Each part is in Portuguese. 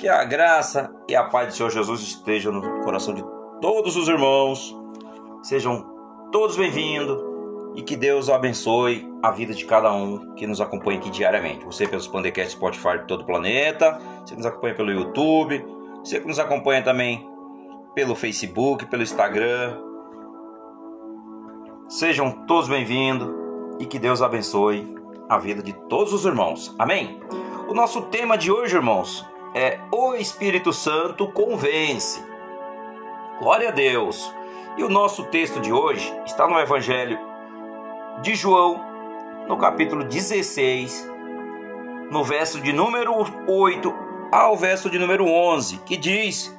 Que a graça e a paz do Senhor Jesus estejam no coração de todos os irmãos. Sejam todos bem-vindos e que Deus abençoe a vida de cada um que nos acompanha aqui diariamente. Você pelos Pandecast Spotify de todo o planeta, você nos acompanha pelo YouTube, você que nos acompanha também pelo Facebook, pelo Instagram. Sejam todos bem-vindos e que Deus abençoe a vida de todos os irmãos. Amém? O nosso tema de hoje, irmãos, é O Espírito Santo convence. Glória a Deus. E o nosso texto de hoje está no Evangelho de João, no capítulo 16, no verso de número 8 ao verso de número 11, que diz: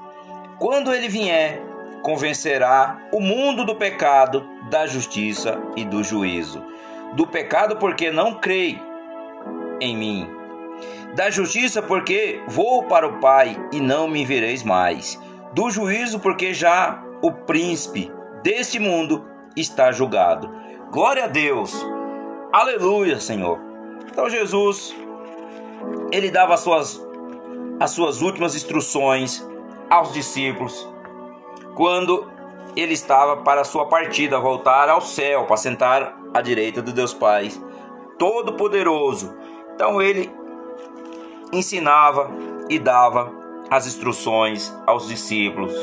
Quando ele vier, convencerá o mundo do pecado, da justiça e do juízo do pecado porque não creio em mim, da justiça porque vou para o Pai e não me vereis mais, do juízo porque já o príncipe deste mundo está julgado. Glória a Deus. Aleluia, Senhor. Então Jesus ele dava as suas as suas últimas instruções aos discípulos quando ele estava para a sua partida, voltar ao céu, para sentar à direita do Deus Pai Todo-Poderoso. Então ele ensinava e dava as instruções aos discípulos.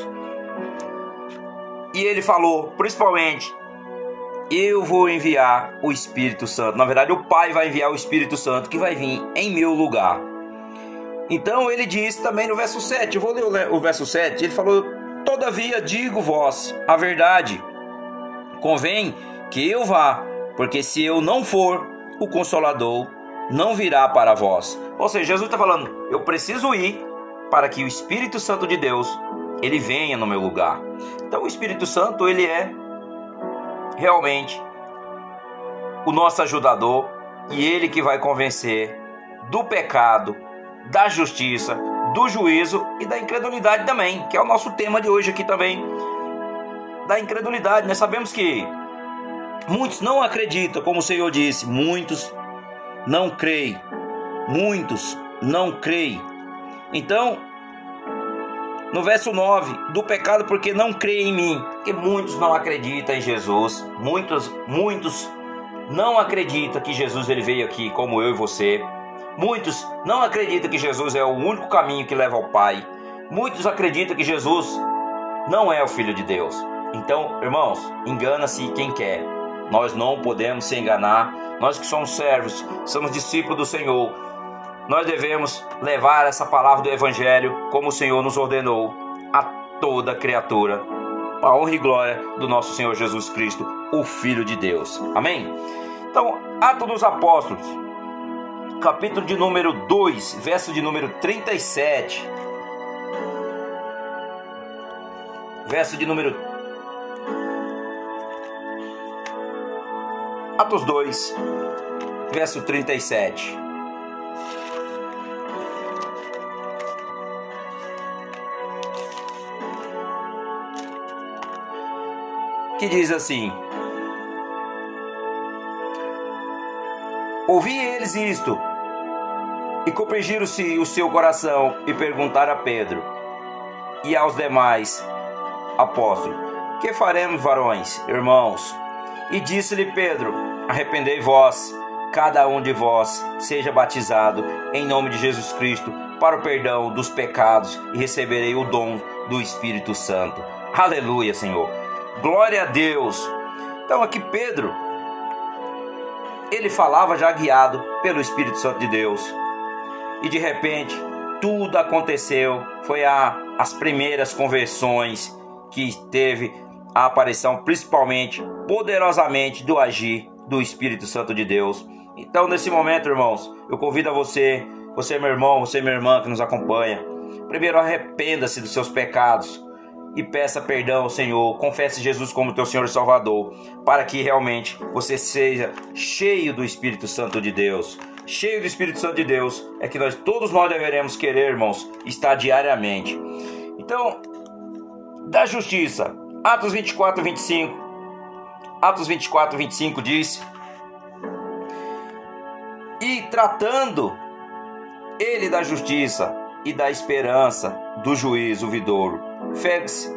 E ele falou, principalmente, eu vou enviar o Espírito Santo. Na verdade, o Pai vai enviar o Espírito Santo que vai vir em meu lugar. Então ele disse também no verso 7, eu vou ler o verso 7, ele falou: Todavia digo vós a verdade, convém que eu vá, porque se eu não for, o Consolador não virá para vós. Ou seja, Jesus está falando: eu preciso ir para que o Espírito Santo de Deus ele venha no meu lugar. Então, o Espírito Santo ele é realmente o nosso ajudador e ele que vai convencer do pecado, da justiça, do juízo e da incredulidade também, que é o nosso tema de hoje aqui também. Da incredulidade, nós sabemos que Muitos não acreditam, como o Senhor disse, muitos não creem, muitos não creem. Então, no verso 9, do pecado porque não creem em mim, porque muitos não acreditam em Jesus, muitos, muitos não acreditam que Jesus ele veio aqui como eu e você. Muitos não acreditam que Jesus é o único caminho que leva ao Pai. Muitos acreditam que Jesus não é o Filho de Deus. Então, irmãos, engana-se quem quer. Nós não podemos se enganar. Nós que somos servos, somos discípulos do Senhor. Nós devemos levar essa palavra do Evangelho como o Senhor nos ordenou a toda criatura. A honra e glória do nosso Senhor Jesus Cristo, o Filho de Deus. Amém? Então, Atos dos Apóstolos, capítulo de número 2, verso de número 37. Verso de número Atos 2, verso 37. Que diz assim: Ouvi eles isto, e compungiram-se o seu coração, e perguntaram a Pedro e aos demais apóstolos: Que faremos, varões, irmãos? E disse-lhe Pedro: Arrependei vós, cada um de vós, seja batizado em nome de Jesus Cristo para o perdão dos pecados e receberei o dom do Espírito Santo. Aleluia, Senhor. Glória a Deus. Então aqui Pedro, ele falava já guiado pelo Espírito Santo de Deus. E de repente, tudo aconteceu. Foi a, as primeiras conversões que teve a aparição, principalmente, poderosamente, do agir do Espírito Santo de Deus. Então, nesse momento, irmãos, eu convido a você, você, meu irmão, você, minha irmã que nos acompanha, primeiro arrependa-se dos seus pecados e peça perdão ao Senhor, confesse Jesus como teu Senhor e Salvador, para que realmente você seja cheio do Espírito Santo de Deus. Cheio do Espírito Santo de Deus é que nós todos nós deveremos querer, irmãos, estar diariamente. Então, da justiça, Atos 24, 25 Atos 24, 25 diz: E tratando ele da justiça, e da esperança do juízo vidouro. Félix,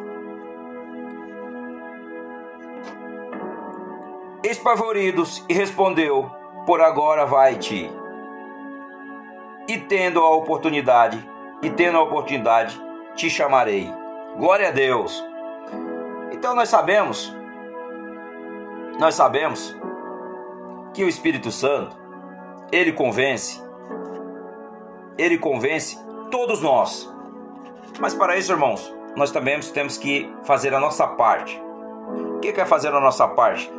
espavoridos, e respondeu: Por agora vai-te. E tendo a oportunidade, e tendo a oportunidade, te chamarei. Glória a Deus. Então nós sabemos, nós sabemos que o Espírito Santo, ele convence, ele convence todos nós. Mas para isso, irmãos, nós também temos que fazer a nossa parte. O que é fazer a nossa parte?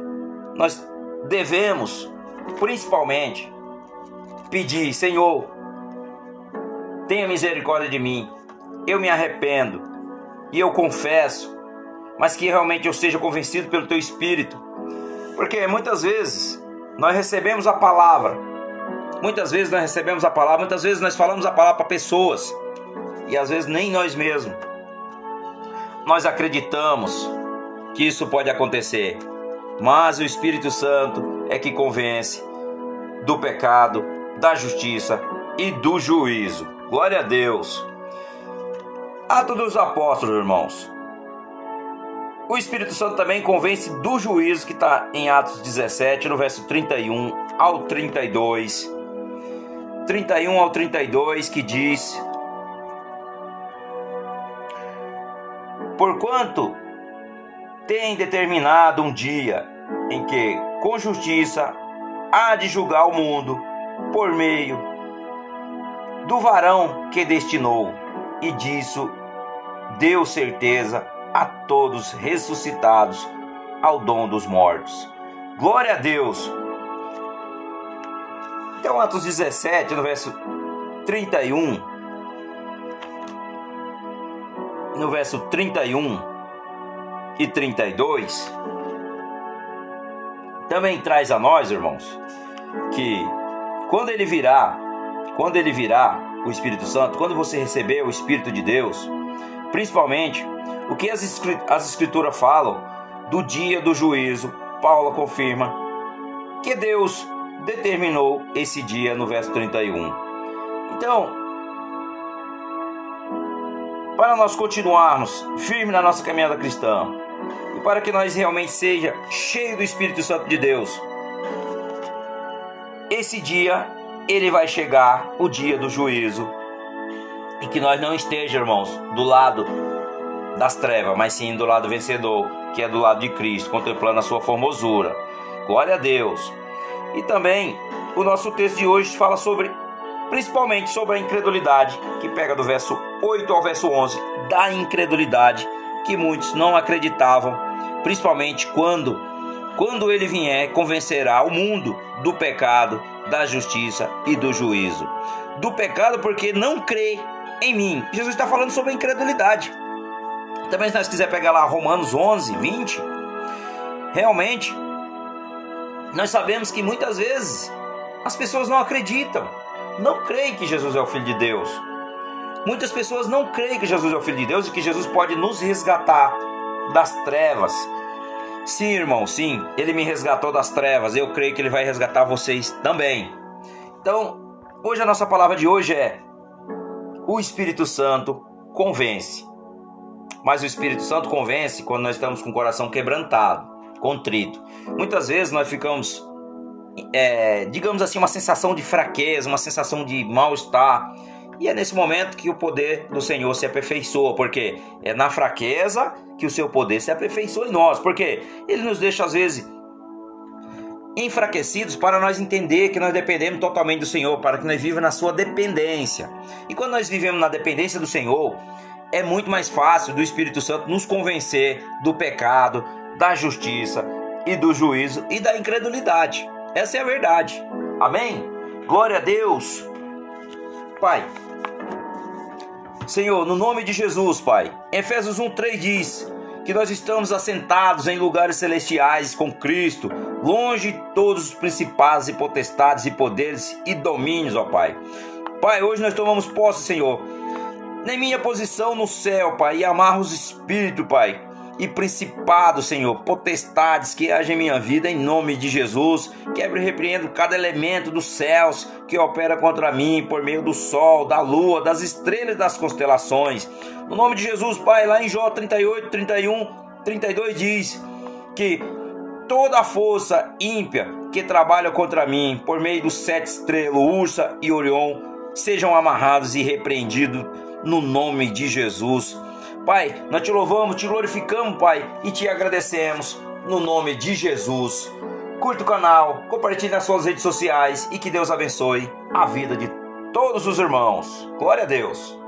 Nós devemos, principalmente, pedir: Senhor, tenha misericórdia de mim. Eu me arrependo e eu confesso, mas que realmente eu seja convencido pelo Teu Espírito. Porque muitas vezes nós recebemos a palavra, muitas vezes nós recebemos a palavra, muitas vezes nós falamos a palavra para pessoas e às vezes nem nós mesmos nós acreditamos que isso pode acontecer, mas o Espírito Santo é que convence do pecado, da justiça e do juízo. Glória a Deus. Atos dos Apóstolos, irmãos. O Espírito Santo também convence do juízo que está em Atos 17, no verso 31 ao 32. 31 ao 32, que diz: Porquanto tem determinado um dia em que, com justiça, há de julgar o mundo por meio do varão que destinou, e disso deu certeza a todos ressuscitados ao dom dos mortos. Glória a Deus! Então, Atos 17, no verso 31, no verso 31 e 32, também traz a nós, irmãos, que quando ele virá, quando ele virá, o Espírito Santo, quando você receber o Espírito de Deus, principalmente o que as Escrituras falam do dia do juízo, Paulo confirma que Deus determinou esse dia no verso 31. Então, para nós continuarmos firmes na nossa caminhada cristã e para que nós realmente seja cheio do Espírito Santo de Deus. Esse dia ele vai chegar, o dia do juízo, e que nós não esteja, irmãos, do lado das trevas, mas sim do lado vencedor, que é do lado de Cristo, contemplando a sua formosura. Glória a Deus. E também o nosso texto de hoje fala sobre principalmente sobre a incredulidade, que pega do verso 8 ao verso 11, da incredulidade que muitos não acreditavam, principalmente quando quando ele vier convencerá o mundo do pecado, da justiça e do juízo. Do pecado porque não crê em mim. Jesus está falando sobre a incredulidade. Também se nós quiser pegar lá Romanos 11, 20, realmente nós sabemos que muitas vezes as pessoas não acreditam não creem que Jesus é o Filho de Deus. Muitas pessoas não creem que Jesus é o Filho de Deus e que Jesus pode nos resgatar das trevas. Sim, irmão, sim, ele me resgatou das trevas. Eu creio que ele vai resgatar vocês também. Então, hoje a nossa palavra de hoje é: o Espírito Santo convence. Mas o Espírito Santo convence quando nós estamos com o coração quebrantado, contrito. Muitas vezes nós ficamos é, digamos assim, uma sensação de fraqueza, uma sensação de mal-estar. E é nesse momento que o poder do Senhor se aperfeiçoa, porque é na fraqueza que o seu poder se aperfeiçoa em nós, porque ele nos deixa às vezes enfraquecidos para nós entender que nós dependemos totalmente do Senhor, para que nós vivamos na sua dependência. E quando nós vivemos na dependência do Senhor, é muito mais fácil do Espírito Santo nos convencer do pecado, da justiça e do juízo e da incredulidade. Essa é a verdade. Amém? Glória a Deus. Pai. Senhor, no nome de Jesus, Pai. Efésios 1:3 diz que nós estamos assentados em lugares celestiais com Cristo, longe de todos os principados e potestades e poderes e domínios, ó Pai. Pai, hoje nós tomamos posse, Senhor, na minha posição no céu, Pai, e amarro os espíritos, Pai e principados, Senhor, potestades que agem em minha vida em nome de Jesus. Quebre e repreendo cada elemento dos céus que opera contra mim por meio do sol, da lua, das estrelas das constelações. No nome de Jesus, Pai, lá em Jó 38, 31, 32 diz que toda força ímpia que trabalha contra mim por meio dos sete estrelas, Ursa e Orion, sejam amarrados e repreendidos no nome de Jesus. Pai, nós te louvamos, te glorificamos, Pai, e te agradecemos no nome de Jesus. Curta o canal, compartilhe nas suas redes sociais e que Deus abençoe a vida de todos os irmãos. Glória a Deus.